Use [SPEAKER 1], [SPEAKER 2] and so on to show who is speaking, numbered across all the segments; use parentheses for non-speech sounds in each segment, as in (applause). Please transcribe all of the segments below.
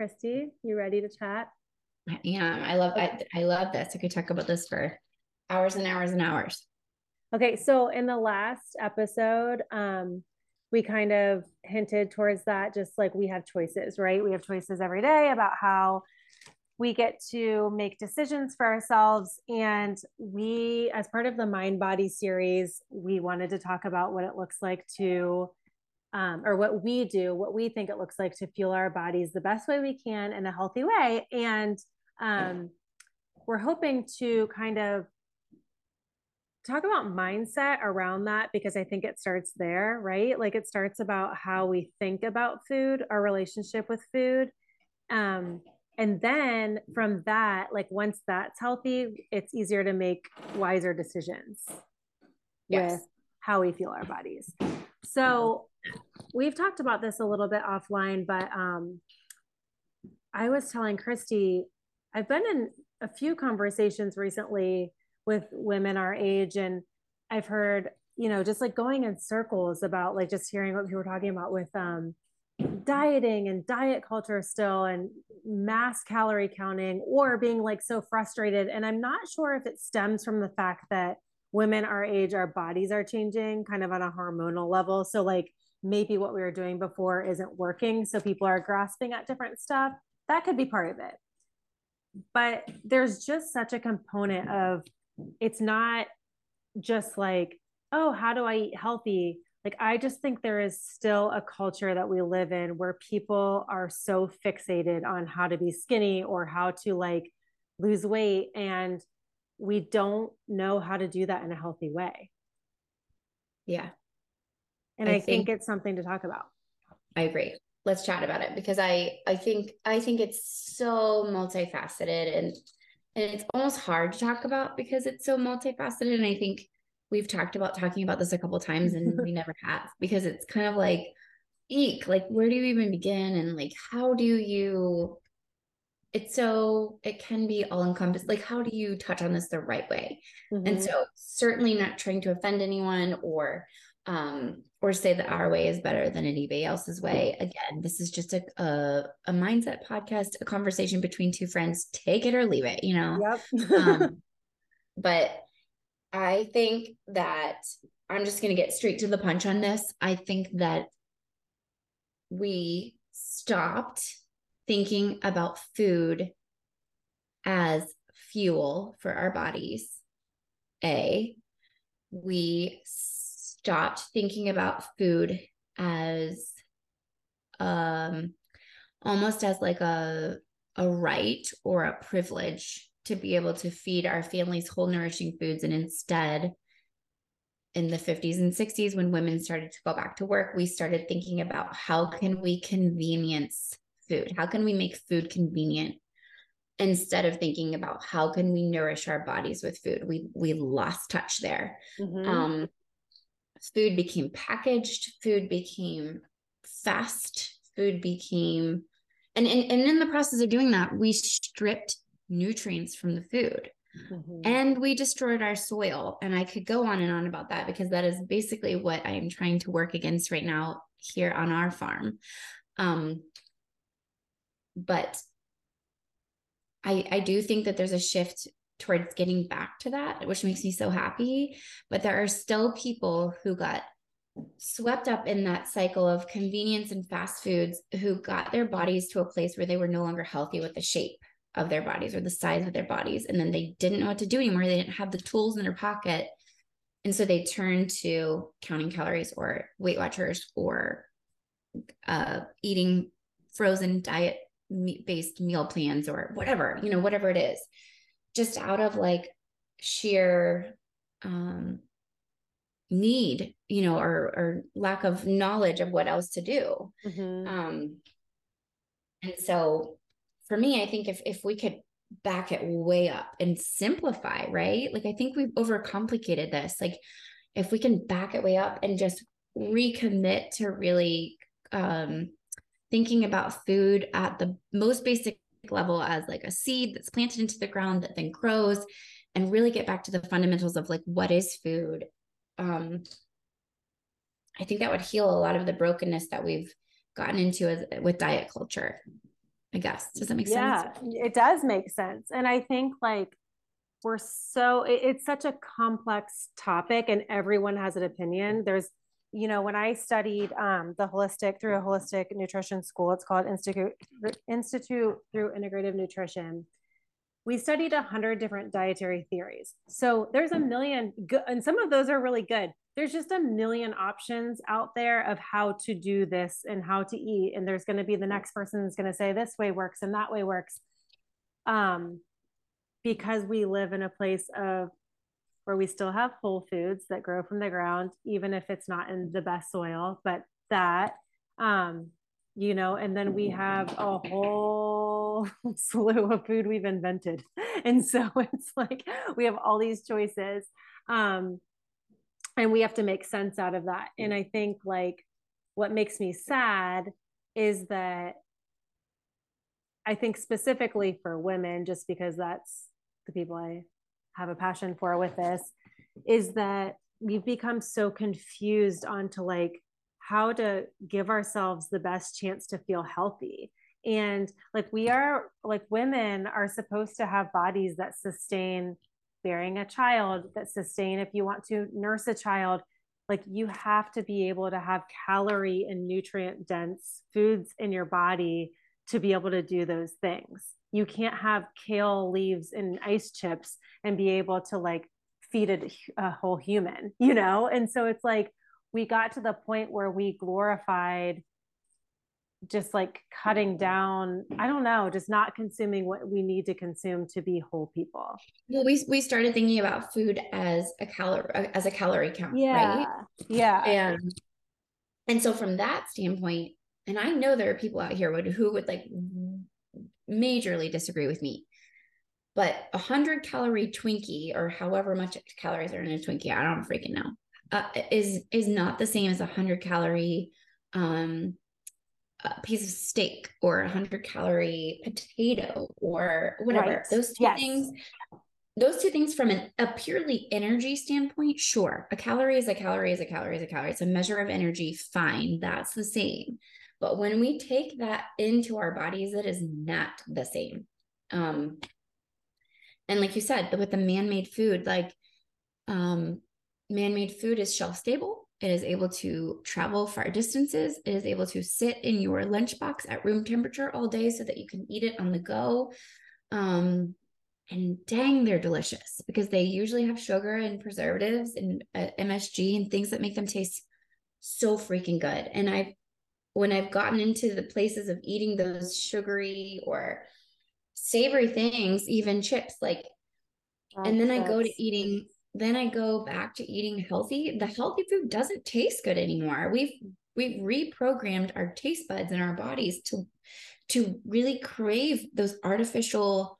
[SPEAKER 1] Christy, you ready to chat?
[SPEAKER 2] I am. I love I, I love this. I could talk about this for hours and hours and hours.
[SPEAKER 1] Okay, so in the last episode, um, we kind of hinted towards that just like we have choices, right? We have choices every day about how we get to make decisions for ourselves. And we, as part of the Mind Body series, we wanted to talk about what it looks like to, um, or what we do, what we think it looks like to fuel our bodies the best way we can in a healthy way. And um, we're hoping to kind of talk about mindset around that because I think it starts there, right? Like it starts about how we think about food, our relationship with food. Um, and then from that like once that's healthy it's easier to make wiser decisions yes. with how we feel our bodies so we've talked about this a little bit offline but um i was telling christy i've been in a few conversations recently with women our age and i've heard you know just like going in circles about like just hearing what people were talking about with um dieting and diet culture still and mass calorie counting or being like so frustrated. And i'm not sure if it stems from the fact that women our age our bodies are changing kind of on a hormonal level. So like maybe what we were doing before isn't working so people are grasping at different stuff that could be part of it. But there's just such a component of it's not just like oh how do i eat healthy? Like i just think there is still a culture that we live in where people are so fixated on how to be skinny or how to like lose weight and we don't know how to do that in a healthy way.
[SPEAKER 2] Yeah
[SPEAKER 1] and i, I think, think it's something to talk about.
[SPEAKER 2] I agree. Let's chat about it because i i think i think it's so multifaceted and and it's almost hard to talk about because it's so multifaceted. And i think we've talked about talking about this a couple times and we (laughs) never have because it's kind of like eek like where do you even begin? And like how do you it's so it can be all encompassed like how do you touch on this the right way? Mm-hmm. and so certainly not trying to offend anyone or um or say that our way is better than anybody else's way again this is just a, a, a mindset podcast a conversation between two friends take it or leave it you know yep. um, (laughs) but I think that I'm just going to get straight to the punch on this. I think that we stopped thinking about food as fuel for our bodies. A, we stopped thinking about food as um almost as like a a right or a privilege to be able to feed our families whole nourishing foods. And instead in the 50s and 60s when women started to go back to work we started thinking about how can we convenience food? How can we make food convenient instead of thinking about how can we nourish our bodies with food? We we lost touch there. Mm-hmm. um, food became packaged food became fast food became and, and and in the process of doing that we stripped nutrients from the food. Mm-hmm. And we destroyed our soil. And I could go on and on about that because that is basically what I am trying to work against right now here on our farm. Um, but I, I do think that there's a shift towards getting back to that, which makes me so happy. But there are still people who got swept up in that cycle of convenience and fast foods who got their bodies to a place where they were no longer healthy with the shape of their bodies or the size of their bodies. And then they didn't know what to do anymore. They didn't have the tools in their pocket. And so they turned to counting calories or Weight Watchers or uh, eating frozen diet based meal plans or whatever, you know, whatever it is, just out of like sheer um, need, you know, or, or lack of knowledge of what else to do. Mm-hmm. Um, and so for me, I think if if we could back it way up and simplify, right? Like I think we've overcomplicated this. Like if we can back it way up and just recommit to really um thinking about food at the most basic level as like a seed that's planted into the ground that then grows and really get back to the fundamentals of like what is food. Um i think that would heal a lot of the brokenness that we've gotten into as, with diet culture i guess. Does that make
[SPEAKER 1] yeah,
[SPEAKER 2] sense?
[SPEAKER 1] Yeah it does make sense. And i think like we're so it, it's such a complex topic and everyone has an opinion. There's you know, when I studied um, the holistic through a holistic nutrition school, it's called Institute Institute through Integrative Nutrition. We studied a hundred different dietary theories. So there's a million, and some of those are really good. There's just a million options out there of how to do this and how to eat. And there's going to be the next person is going to say this way works and that way works. Um, because we live in a place of where we still have whole foods that grow from the ground, even if it's not in the best soil, but that, um, you know, and then we have a whole (laughs) slew of food we've invented. (laughs) And so (laughs) it's like we have all these choices. Um, and we have to make sense out of that. And I think like what makes me sad is that I think specifically for women, just because that's the people I have a passion for with this is that we've become so confused onto like how to give ourselves the best chance to feel healthy. And like we are like women are supposed to have bodies that sustain bearing a child that sustain if you want to nurse a child like you have to be able to have calorie and nutrient dense foods in your body to be able to do those things. You can't have kale leaves and ice chips and be able to like feed a, a whole human you know? And so it's like we got to the point where we glorified just like cutting down i don't know just not consuming what we need to consume to be whole people.
[SPEAKER 2] Well we, we started thinking about food as a calorie as a calorie count
[SPEAKER 1] yeah
[SPEAKER 2] right
[SPEAKER 1] yeah.
[SPEAKER 2] And and so from that standpoint and i know there are people out here who, who would like majorly disagree with me. But a hundred calorie Twinkie or however much calories are in a Twinkie, I don't freaking know, uh, is is not the same as a hundred calorie um, a piece of steak or a hundred calorie potato or whatever. Right. Those two yes. things, those two things from an, a purely energy standpoint, sure. A calorie is a calorie is a calorie is a calorie. It's a measure of energy. Fine. That's the same. But when we take that into our bodies, it is not the same. Um, and like you said, with the man-made food, like um, man-made food is shelf stable. It is able to travel far distances. It is able to sit in your lunchbox at room temperature all day so that you can eat it on the go. Um, and dang, they're delicious because they usually have sugar and preservatives and uh, MSG and things that make them taste so freaking good. And I've when I've gotten into the places of eating those sugary or savory things, even chips, like, and then I go to eating, then I go back to eating healthy. The healthy food doesn't taste good anymore. We've we've reprogrammed our taste buds and our bodies to to really crave those artificial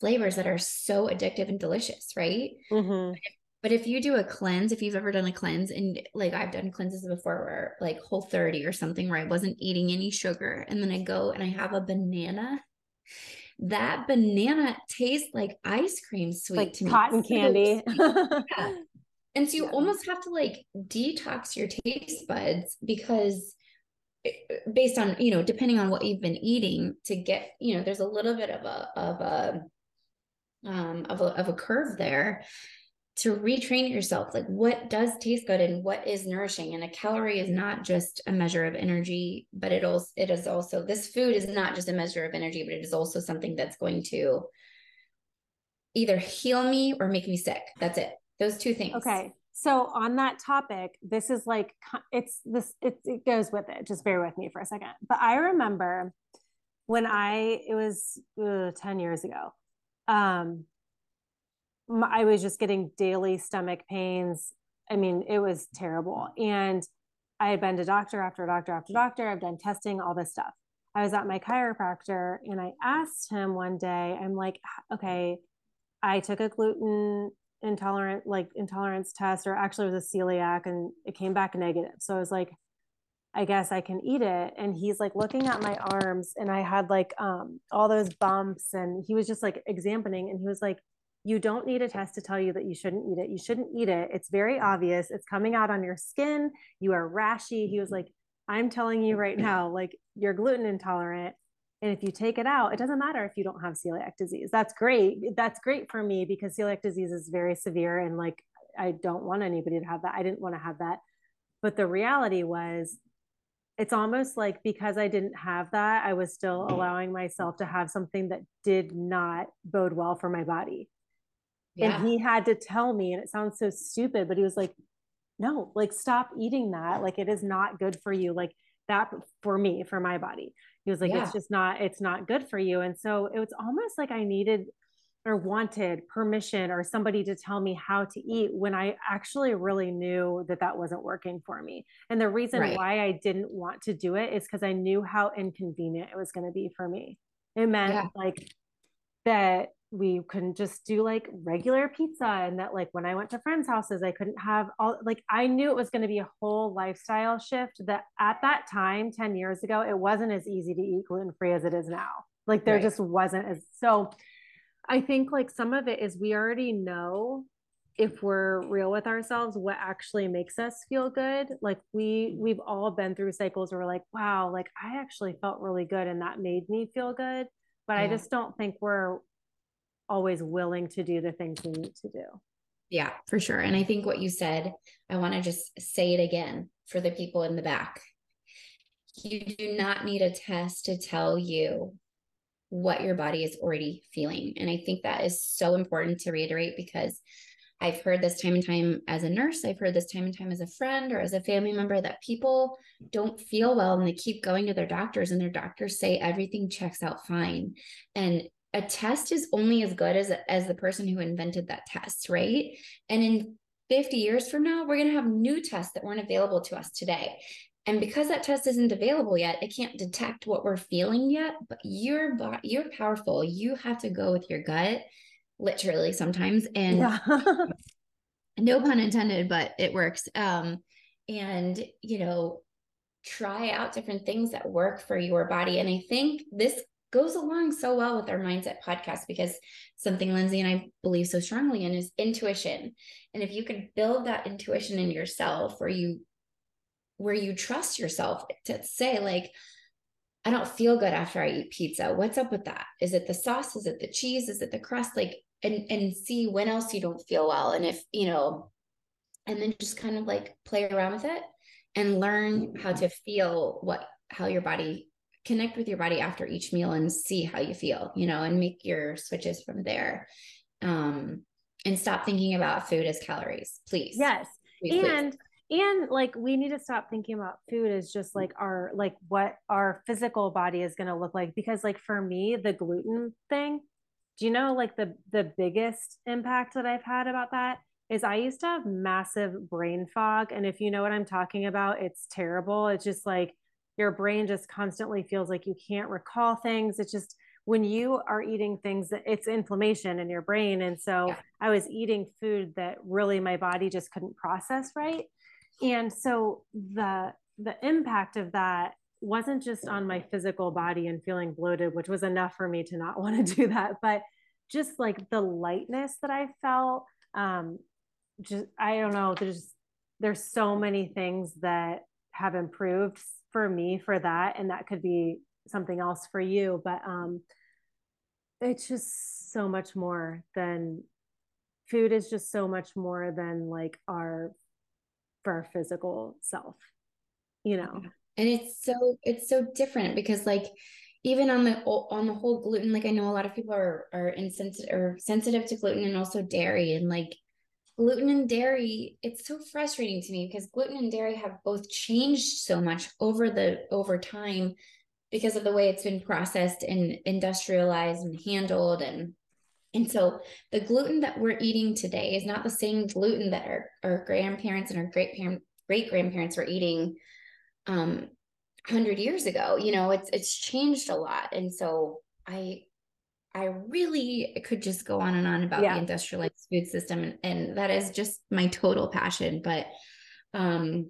[SPEAKER 2] flavors that are so addictive and delicious, right? Mm-hmm. But if you do a cleanse, if you've ever done a cleanse, and like I've done cleanses before where like whole 30 or something where I wasn't eating any sugar, and then I go and I have a banana, that banana tastes like ice cream sweet
[SPEAKER 1] like
[SPEAKER 2] to
[SPEAKER 1] me. Cotton candy. (laughs)
[SPEAKER 2] yeah. And so you yeah. almost have to like detox your taste buds because based on, you know, depending on what you've been eating to get, you know, there's a little bit of a of a um of a of a curve there to retrain yourself. Like what does taste good and what is nourishing? And a calorie is not just a measure of energy but it also it is also this food is not just a measure of energy but it is also something that's going to either heal me or make me sick. That's it. Those two things.
[SPEAKER 1] Okay. So on that topic this is like it's this it, it goes with it. Just bear with me for a second. But i remember when i it was uh, 10 years ago um I was just getting daily stomach pains. I mean, it was terrible. And I had been to doctor after doctor after doctor. I've done testing, all this stuff. I was at my chiropractor and I asked him one day, I'm like, okay, I took a gluten intolerant, like intolerance test, or actually it was a celiac and it came back negative. So I was like, I guess I can eat it. And he's like looking at my arms and I had like um, all those bumps and he was just like examining and he was like, you don't need a test to tell you that you shouldn't eat it. You shouldn't eat it. It's very obvious. It's coming out on your skin. You are rashy. He was mm-hmm. like, I'm telling you right now, like you're gluten intolerant. And if you take it out, it doesn't matter if you don't have celiac disease. That's great. That's great for me because celiac disease is very severe. And like, I don't want anybody to have that. I didn't want to have that. But the reality was, it's almost like because I didn't have that, I was still mm-hmm. allowing myself to have something that did not bode well for my body. Yeah. And he had to tell me, and it sounds so stupid, but he was like, no, like stop eating that. Like it is not good for you. Like that for me, for my body. He was like, yeah. it's just not, it's not good for you. And so it was almost like I needed or wanted permission or somebody to tell me how to eat when I actually really knew that that wasn't working for me. And the reason right. why I didn't want to do it is because I knew how inconvenient it was going to be for me. It meant yeah. like that we couldn't just do like regular pizza and that like when I went to friends' houses, I couldn't have all like I knew it was going to be a whole lifestyle shift that at that time, 10 years ago, it wasn't as easy to eat gluten free as it is now. Like there right. just wasn't as so I think like some of it is we already know if we're real with ourselves what actually makes us feel good like we we've all been through cycles where we're like wow like i actually felt really good and that made me feel good but yeah. i just don't think we're always willing to do the things we need to do
[SPEAKER 2] yeah for sure and i think what you said i want to just say it again for the people in the back you do not need a test to tell you what your body is already feeling. And I think that is so important to reiterate because I've heard this time and time as a nurse, I've heard this time and time as a friend or as a family member that people don't feel well and they keep going to their doctors and their doctors say everything checks out fine. And a test is only as good as as the person who invented that test, right? And in 50 years from now, we're going to have new tests that weren't available to us today. And because that test isn't available yet, it can't detect what we're feeling yet. But your body, you're powerful. You have to go with your gut, literally sometimes. And yeah. (laughs) no pun intended, but it works. Um, and you know, try out different things that work for your body. And I think this goes along so well with our mindset podcast because something Lindsay and I believe so strongly in is intuition. And if you can build that intuition in yourself, where you where you trust yourself to say like I don't feel good after I eat pizza. What's up with that? Is it the sauce? Is it the cheese? Is it the crust? Like and and see when else you don't feel well and if, you know, and then just kind of like play around with it and learn how to feel what how your body connect with your body after each meal and see how you feel, you know, and make your switches from there. Um and stop thinking about food as calories, please.
[SPEAKER 1] Yes. Please, and please and like we need to stop thinking about food as just like our like what our physical body is going to look like because like for me the gluten thing do you know like the the biggest impact that i've had about that is i used to have massive brain fog and if you know what i'm talking about it's terrible it's just like your brain just constantly feels like you can't recall things. It's just when you are eating things that it's inflammation in your brain. And so yeah. i was eating food that really my body just couldn't process right? And so the the impact of that wasn't just on my physical body and feeling bloated which was enough for me to not (laughs) want to do that but just like the lightness that i felt um just i don't know there's there's so many things that have improved for me for that and that could be something else for you but um it's just so much more than food is just so much more than like our for our physical self you know?
[SPEAKER 2] And it's so it's so different because like even on the on the whole gluten like i know a lot of people are are insensitive or sensitive to gluten and also dairy and like gluten and dairy it's so frustrating to me because gluten and dairy have both changed so much over the over time because of the way it's been processed and industrialized and handled. And and so the gluten that we're eating today is not the same gluten that our, our grandparents and our great great grandparents were eating um, 100 years ago. You know it's it's changed a lot. And so i i really could just go on and on about yeah. the industrialized food system and, and that is just my total passion but um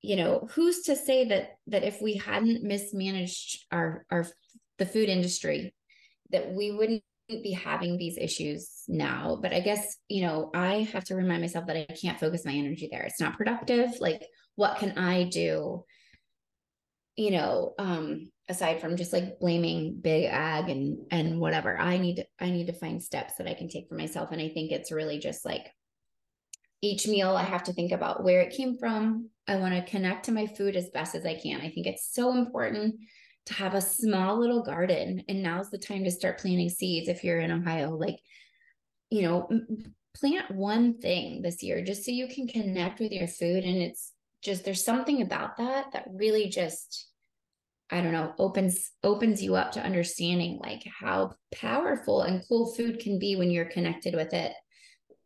[SPEAKER 2] you know who's to say that that if we hadn't mismanaged our our the food industry that we wouldn't be having these issues now? But i guess you know i have to remind myself that i can't focus my energy there. It's not productive. Like what can i do you know um aside from just like blaming big ag and and whatever i need to, i need to find steps that i can take for myself. And i think it's really just like each meal i have to think about where it came from. I want to connect to my food as best as i can. I think it's so important to have a small little garden and now's the time to start planting seeds if you're in ohio. Like you know plant one thing this year just so you can connect with your food. And it's just there's something about that that really just I don't know, opens opens you up to understanding like how powerful and cool food can be when you're connected with it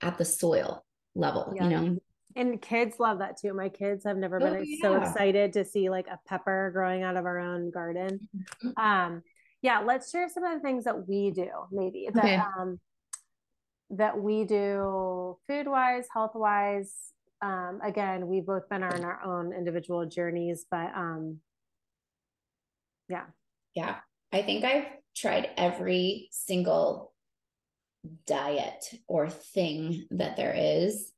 [SPEAKER 2] at the soil level, yeah. you know.
[SPEAKER 1] And kids love that too. My kids have never been oh, yeah. so excited to see like a pepper growing out of our own garden. Mm-hmm. Um yeah, let's share some of the things that we do maybe that okay. um that we do food wise, health wise. Um, again, we've both been on our own individual journeys, but um, yeah.
[SPEAKER 2] Yeah. I think I've tried every single diet or thing that there is.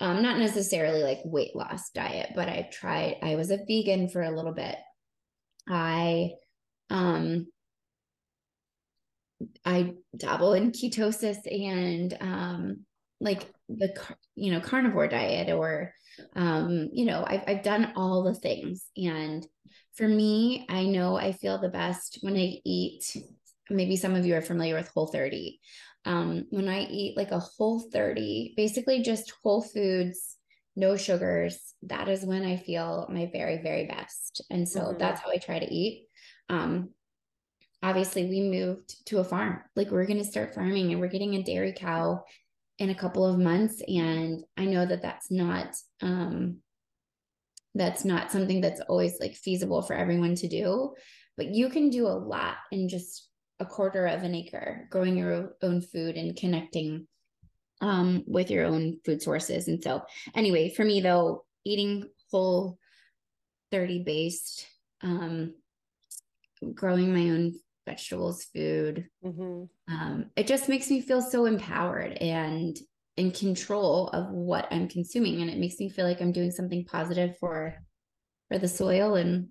[SPEAKER 2] Um, not necessarily like weight loss diet, but I've tried, I was a vegan for a little bit. I um I dabble in ketosis and um like the you know carnivore diet or um you know I've I've done all the things and for me, I know I feel the best when I eat. Maybe some of you are familiar with Whole 30. Um, when I eat like a Whole 30, basically just whole foods, no sugars, that is when I feel my very, very best. And so mm-hmm. that's how I try to eat. Um, obviously, we moved to a farm. Like we're going to start farming and we're getting a dairy cow in a couple of months. And I know that that's not um, that's not something that's always like feasible for everyone to do but you can do a lot in just a quarter of an acre growing your own food and connecting um, with your own food sources and so anyway for me though eating whole 30 based um, growing my own vegetables food. Mm-hmm. um, it just makes me feel so empowered and in control of what I'm consuming and it makes me feel like I'm doing something positive for for the soil and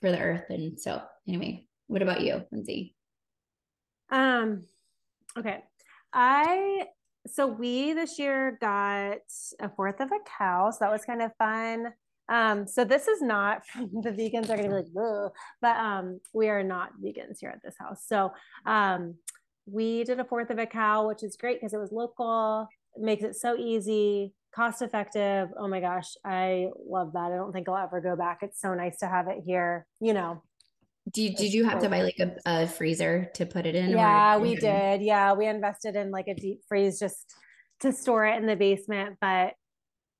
[SPEAKER 2] for the earth. And so anyway what about you Lindsay?
[SPEAKER 1] Um okay. I so we this year got a fourth of a cow so that was kind of fun um so this is not from (laughs) the vegans are going to be like but um we are not vegans here at this house so um we did a fourth of a cow which is great because it was local makes it so easy, cost effective. Oh my gosh, I love that. I don't think I'll ever go back. It's so nice to have it here, you know.
[SPEAKER 2] Did, did you have to buy like a, a freezer to put it in?
[SPEAKER 1] Yeah, we did. Yeah, we invested in like a deep freeze just to store it in the basement. But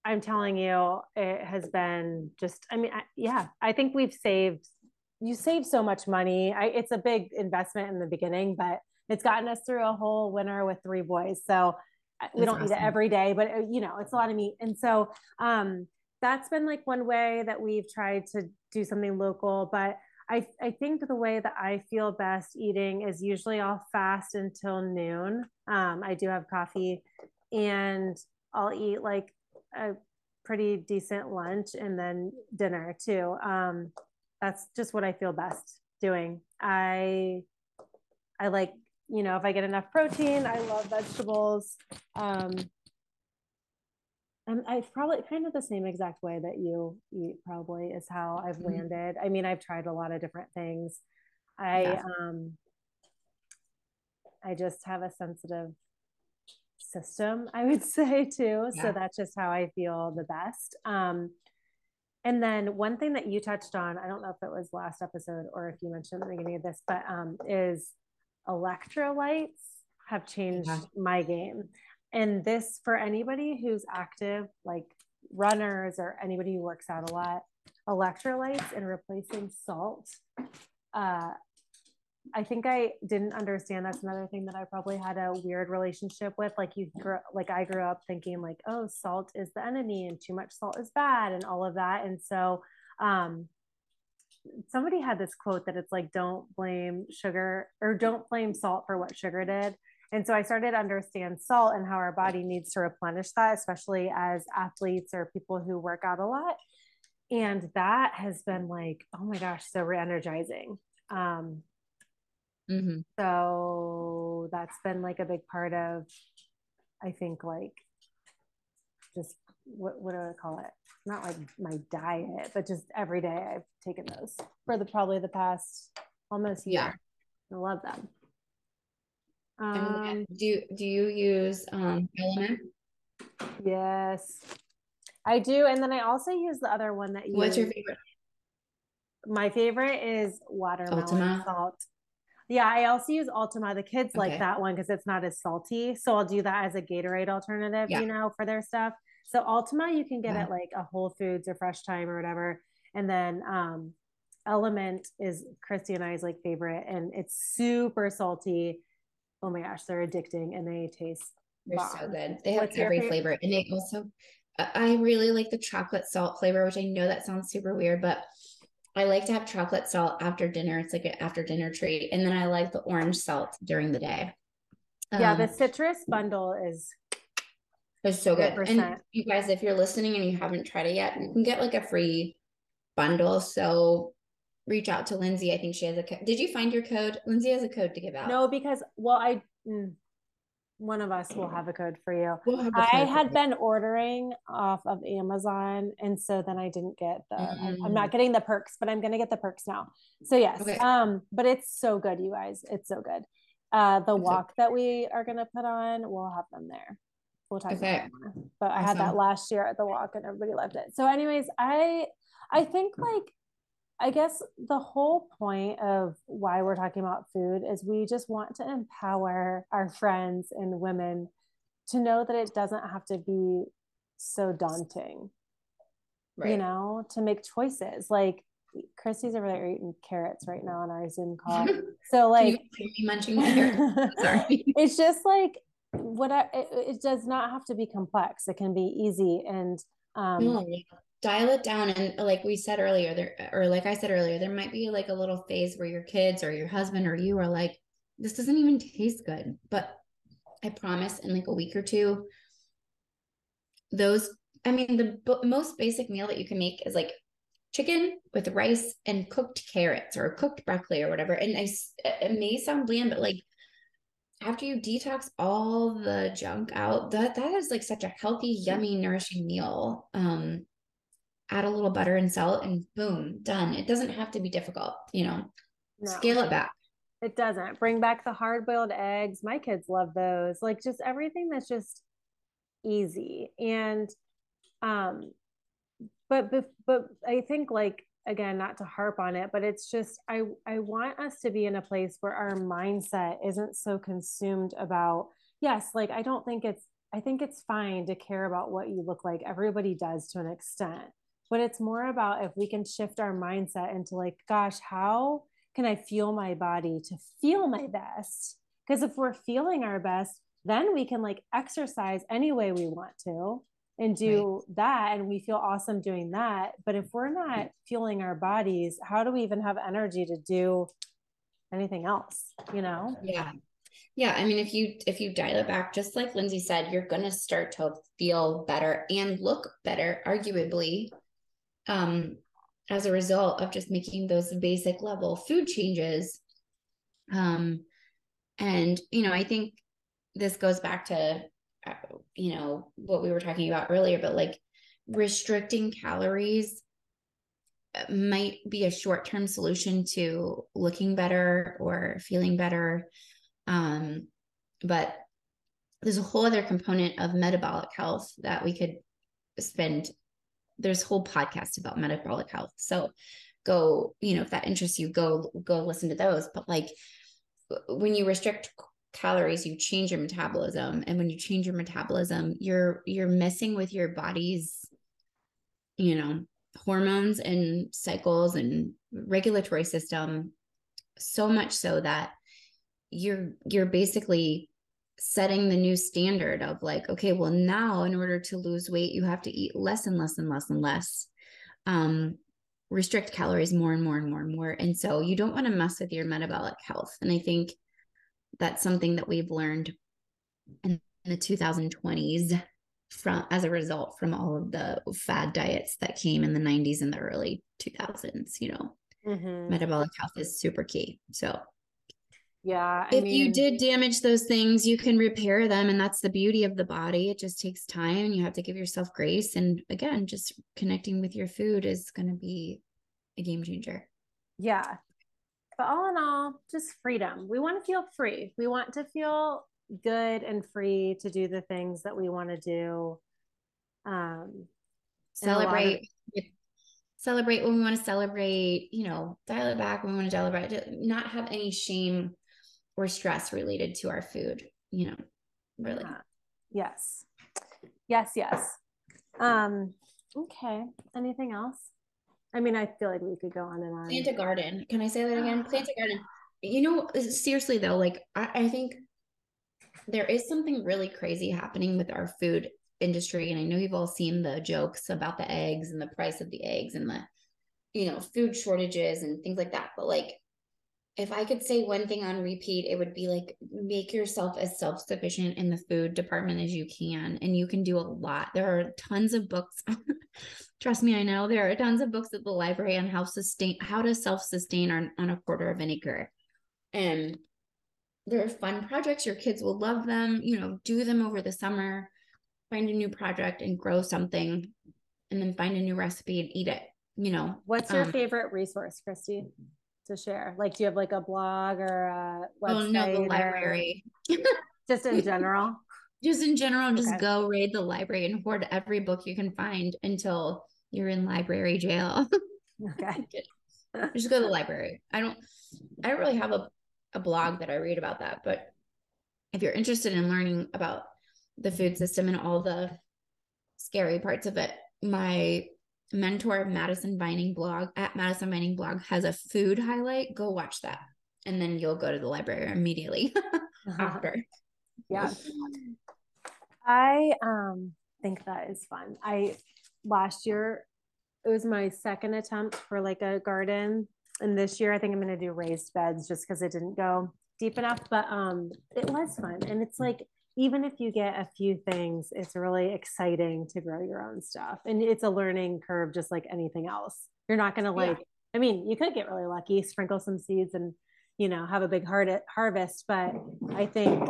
[SPEAKER 1] I'm telling you, it has been just, I mean, I, yeah, I think we've saved, you save so much money. I, it's a big investment in the beginning, but it's gotten us through a whole winter with three boys. So we don't awesome. eat it every day, but uh, you know, it's a lot of meat. And so um, that's been like one way that we've tried to do something local. But I, I think the way that I feel best eating is usually I'll fast until noon. Um, I do have coffee and I'll eat like a pretty decent lunch and then dinner too. Um, that's just what I feel best doing. I I like you know, if I get enough protein, I love vegetables. Um, and I probably kind of the same exact way that you eat probably is how I've mm-hmm. landed. I mean, I've tried a lot of different things. I yeah. um I just have a sensitive system, I would (laughs) say too. Yeah. So that's just how I feel the best. Um and then one thing that you touched on, I don't know if it was last episode or if you mentioned at the beginning of this, but um, is electrolytes have changed yeah. my game. And this, for anybody who's active, like runners or anybody who works out a lot, electrolytes and replacing salt. Uh, I think I didn't understand. That's another thing that I probably had a weird relationship with. Like you grew, like I grew up thinking like, oh, salt is the enemy and too much salt is bad and all of that. And so, um, somebody had this quote that it's like, don't blame sugar or don't blame salt for what sugar did. And so I started to understand salt and how our body needs to replenish that, especially as athletes or people who work out a lot. And that has been like, oh my gosh, so re energizing. Um, mm-hmm. So that's been like a big part of, I think, like just what, what do I call it? Not like my diet, but just every day I've taken those for the probably the past almost year. Yeah. I love them.
[SPEAKER 2] Um, do do you use um LMNT?
[SPEAKER 1] Yes, I do, and then I also use the other one that you.
[SPEAKER 2] What's your favorite?
[SPEAKER 1] My favorite is watermelon Ultima. salt. Yeah, I also use Ultima. The kids okay. like that one because it's not as salty. So I'll do that as a Gatorade alternative, yeah. you know, for their stuff. So Ultima you can get yeah. at like a Whole Foods or Fresh Thyme or whatever. And then um LMNT is Christy and I's like favorite and it's super salty oh my gosh, they're addicting and they taste.
[SPEAKER 2] They're bomb. so good. They have What's every flavor, and they also. I really like the chocolate salt flavor, which I know that sounds super weird, but I like to have chocolate salt after dinner. It's like an after dinner treat, and then I like the orange salt during the day.
[SPEAKER 1] Yeah, um, the citrus bundle is
[SPEAKER 2] it's so good. 100%. And you guys, if you're listening and you haven't tried it yet, you can get like a free bundle. So reach out to Lindsay. I think she has a code. Did you find your code? Lindsay has a code to give out.
[SPEAKER 1] No, because well, I mm, one of us will have a code for you. We'll I had been ordering off of Amazon, and so then I didn't get the. Mm. I'm not getting the perks, but I'm gonna get the perks now. So yes, okay. um, but it's so good, you guys. It's so good. Uh, the walk that we are gonna put on, we'll have them there. We'll talk okay. about more. But awesome. I had that last year at the walk, and everybody loved it. So, anyways, I I think like I guess the whole point of why we're talking about food is we just want to empower our friends and women to know that it doesn't have to be so daunting. Right. You know, to make choices. Like Christy's over there eating carrots right now on our Zoom call. (laughs) So like munching (laughs) Sorry. it's just like what I, it, it, does not have to be complex. It can be easy and um,
[SPEAKER 2] mm dial it down and like we said earlier there or like i said earlier there might be like a little phase where your kids or your husband or you are like this doesn't even taste good. But i promise in like a week or two those i mean the b- most basic meal that you can make is like chicken with rice and cooked carrots or cooked broccoli or whatever. And i it may sound bland but like after you detox all the junk out that that is like such a healthy yummy nourishing meal. Um add a little butter and salt and boom done. It doesn't have to be difficult you know. No. scale it back.
[SPEAKER 1] It doesn't. Bring back the hard boiled eggs. My kids love those. Like just everything that's just easy. And um but but, but i think like again not to harp on it but it's just i i want us to be in a place where our mindset isn't so consumed about yes like i don't think it's i think it's fine to care about what you look like. Everybody does to an extent but it's more about if we can shift our mindset into like gosh how can i feel my body to feel my best? Because if we're feeling our best then we can like exercise any way we want to and do right. that and we feel awesome doing that. But if we're not feeling our bodies how do we even have energy to do anything else you know?
[SPEAKER 2] Yeah. Yeah i mean if you if you dial it back just like lindsay said you're going to start to feel better and look better arguably um, as a result of just making those basic level food changes. Um, and, you know, I think this goes back to, uh, you know, what we were talking about earlier, but like restricting calories uh, might be a short term solution to looking better or feeling better. Um, but there's a whole other component of metabolic health that we could spend there's whole podcasts about metabolic health. So go, you know, if that interests you, go go listen to those. But like when you restrict calories, you change your metabolism. And when you change your metabolism, you're you're messing with your body's, you know, hormones and cycles and regulatory system so much so that you're you're basically setting the new standard of like okay well now in order to lose weight you have to eat less and less and less and less um restrict calories more and more and more and more. And so you don't want to mess with your metabolic health. And i think that's something that we've learned in the 2020s from as a result from all of the fad diets that came in the 90s and the early 2000s you know. Mm-hmm. metabolic health is super key. So
[SPEAKER 1] yeah
[SPEAKER 2] I if mean, you did damage those things you can repair them and that's the beauty of the body. It just takes time you have to give yourself grace and again just connecting with your food is going to be a game changer.
[SPEAKER 1] Yeah. But all in all just freedom. We want to feel free. We want to feel good and free to do the things that we want to do um
[SPEAKER 2] celebrate celebrate when we want to celebrate you know dial it back when we want to celebrate not have any shame or stress related to our food you know really. Yeah.
[SPEAKER 1] yes. Yes yes. Um okay. Anything else? I mean i feel like we could go on and on.
[SPEAKER 2] Plant a garden. Can i say that again? (gasps) Plant a garden. You know seriously though like I, I think there is something really crazy happening with our food industry and i know you've all seen the jokes about the eggs and the price of the eggs and the you know food shortages and things like that but like if I could say one thing on repeat, it would be like make yourself as self sufficient in the food department as you can. And you can do a lot. There are tons of books. (laughs) Trust me, I know there are tons of books at the library on how sustain how to self sustain on, on a quarter of an acre. And there are fun projects. Your kids will love them. You know, do them over the summer, find a new project and grow something, and then find a new recipe and eat it. You know,
[SPEAKER 1] what's your um, favorite resource, Christy? To share? Like, do you have like a blog or a website? Oh no, the library. (laughs) just in general. (laughs)
[SPEAKER 2] just in general, just okay. go raid the library and hoard every book you can find until you're in library jail. (laughs) okay. just go to the library. I don't I don't really have a, a blog that I read about that, but if you're interested in learning about the food system and all the scary parts of it, my mentor Madison Vining blog at Madison Vining blog has a food highlight. Go watch that. And then you'll go to the library immediately (laughs) after.
[SPEAKER 1] Yeah. I um think that is fun. I last year it was my second attempt for like a garden. And this year I think I'm gonna do raised beds just because it didn't go deep enough. But um it was fun. And it's like even if you get a few things, it's really exciting to grow your own stuff. And it's a learning curve, just like anything else. You're not going to like, yeah. I mean, you could get really lucky, sprinkle some seeds and, you know, have a big hard harvest. But I think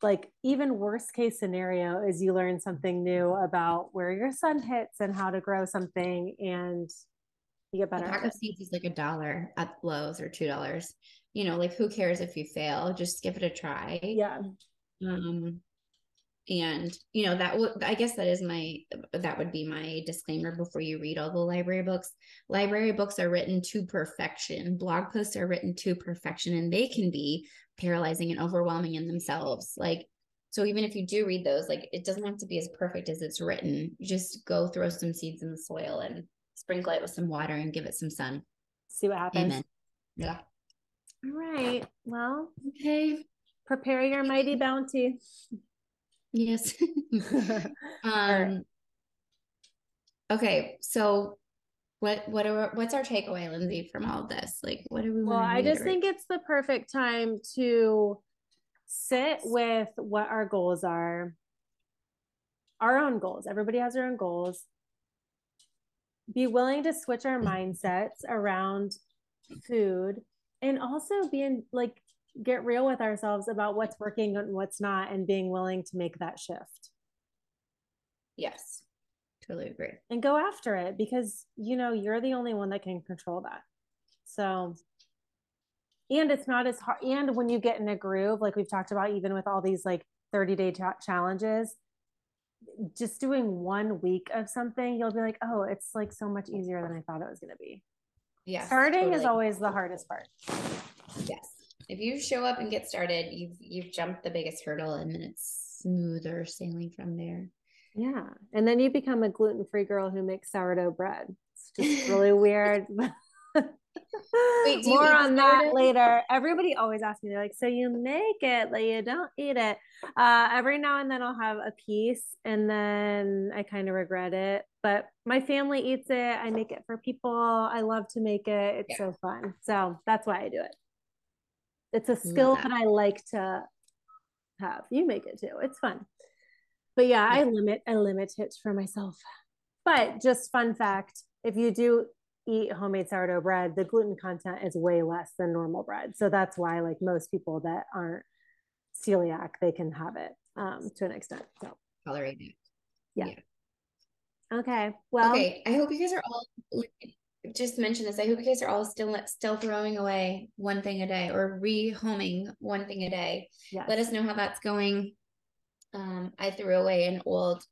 [SPEAKER 1] like even worst case scenario is you learn something new about where your sun hits and how to grow something and you get better. A
[SPEAKER 2] pack of seeds is like a dollar at Lowe's or two dollars. You know, like who cares if you fail? Just give it a try.
[SPEAKER 1] Yeah
[SPEAKER 2] um and you know that would i guess that is my that would be my disclaimer before you read all the library books. Library books are written to perfection. Blog posts are written to perfection and they can be paralyzing and overwhelming in themselves. Like so even if you do read those like it doesn't have to be as perfect as it's written. Just go throw some seeds in the soil and sprinkle it with some water and give it some sun.
[SPEAKER 1] See what happens.
[SPEAKER 2] Amen. yeah.
[SPEAKER 1] All right. Well
[SPEAKER 2] okay
[SPEAKER 1] prepare your mighty bounty.
[SPEAKER 2] Yes. (laughs) (laughs) um okay, so what what are what's our takeaway, Lindsay, from all this? Like what do we
[SPEAKER 1] Well, I just think it's the perfect time to sit with what our goals are. Our own goals. Everybody has their own goals. Be willing to switch our mindsets around food and also being like get real with ourselves about what's working and what's not and being willing to make that shift.
[SPEAKER 2] Yes. Totally agree.
[SPEAKER 1] And go after it because you know you're the only one that can control that. So and it's not as hard and when you get in a groove like we've talked about even with all these like 30 day challenges just doing one week of something you'll be like oh it's like so much easier than i thought it was going to be yeah starting totally. is always the hardest part
[SPEAKER 2] yes if you show up and get started, you've you've jumped the biggest hurdle and then it's smoother sailing from there.
[SPEAKER 1] Yeah. And then you become a gluten free girl who makes sourdough bread. It's just (laughs) really weird. Wait, More on that later. Everybody always asks me, they're like, so you make it, but you don't eat it. Uh, every now and then I'll have a piece and then I kind of regret it. But my family eats it. I make it for people. I love to make it. It's yeah. so fun. So that's why I do it. It's a skill that. that I like to have. You make it too. It's fun. But yeah, yeah, I limit I limit it for myself. But just fun fact, if you do eat homemade sourdough bread, the gluten content is way less than normal bread. So that's why like most people that aren't celiac, they can have it um, to an extent. So
[SPEAKER 2] tolerate it.
[SPEAKER 1] Yeah. yeah. Okay. Well.
[SPEAKER 2] Okay. I hope you guys are all just mention this. I hope you guys are all still still throwing away one thing a day or rehoming one thing a day. Yes. Let us know how that's going. Um, I threw away an old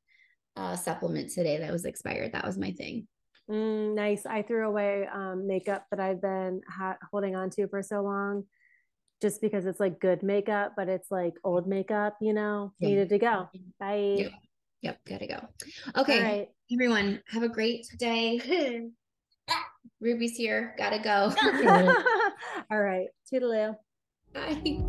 [SPEAKER 2] uh, supplement today that was expired. That was my thing.
[SPEAKER 1] Mm, nice. I threw away um, makeup that I've been ha- holding on to for so long just because it's like good makeup, but it's like old makeup, you know, yeah. needed to go. Bye.
[SPEAKER 2] Yep. yep. Gotta go. Okay. Everyone, have a great day. (laughs) Ruby's here. Gotta go. (laughs) (laughs)
[SPEAKER 1] All right. Toodaloo.
[SPEAKER 2] Bye.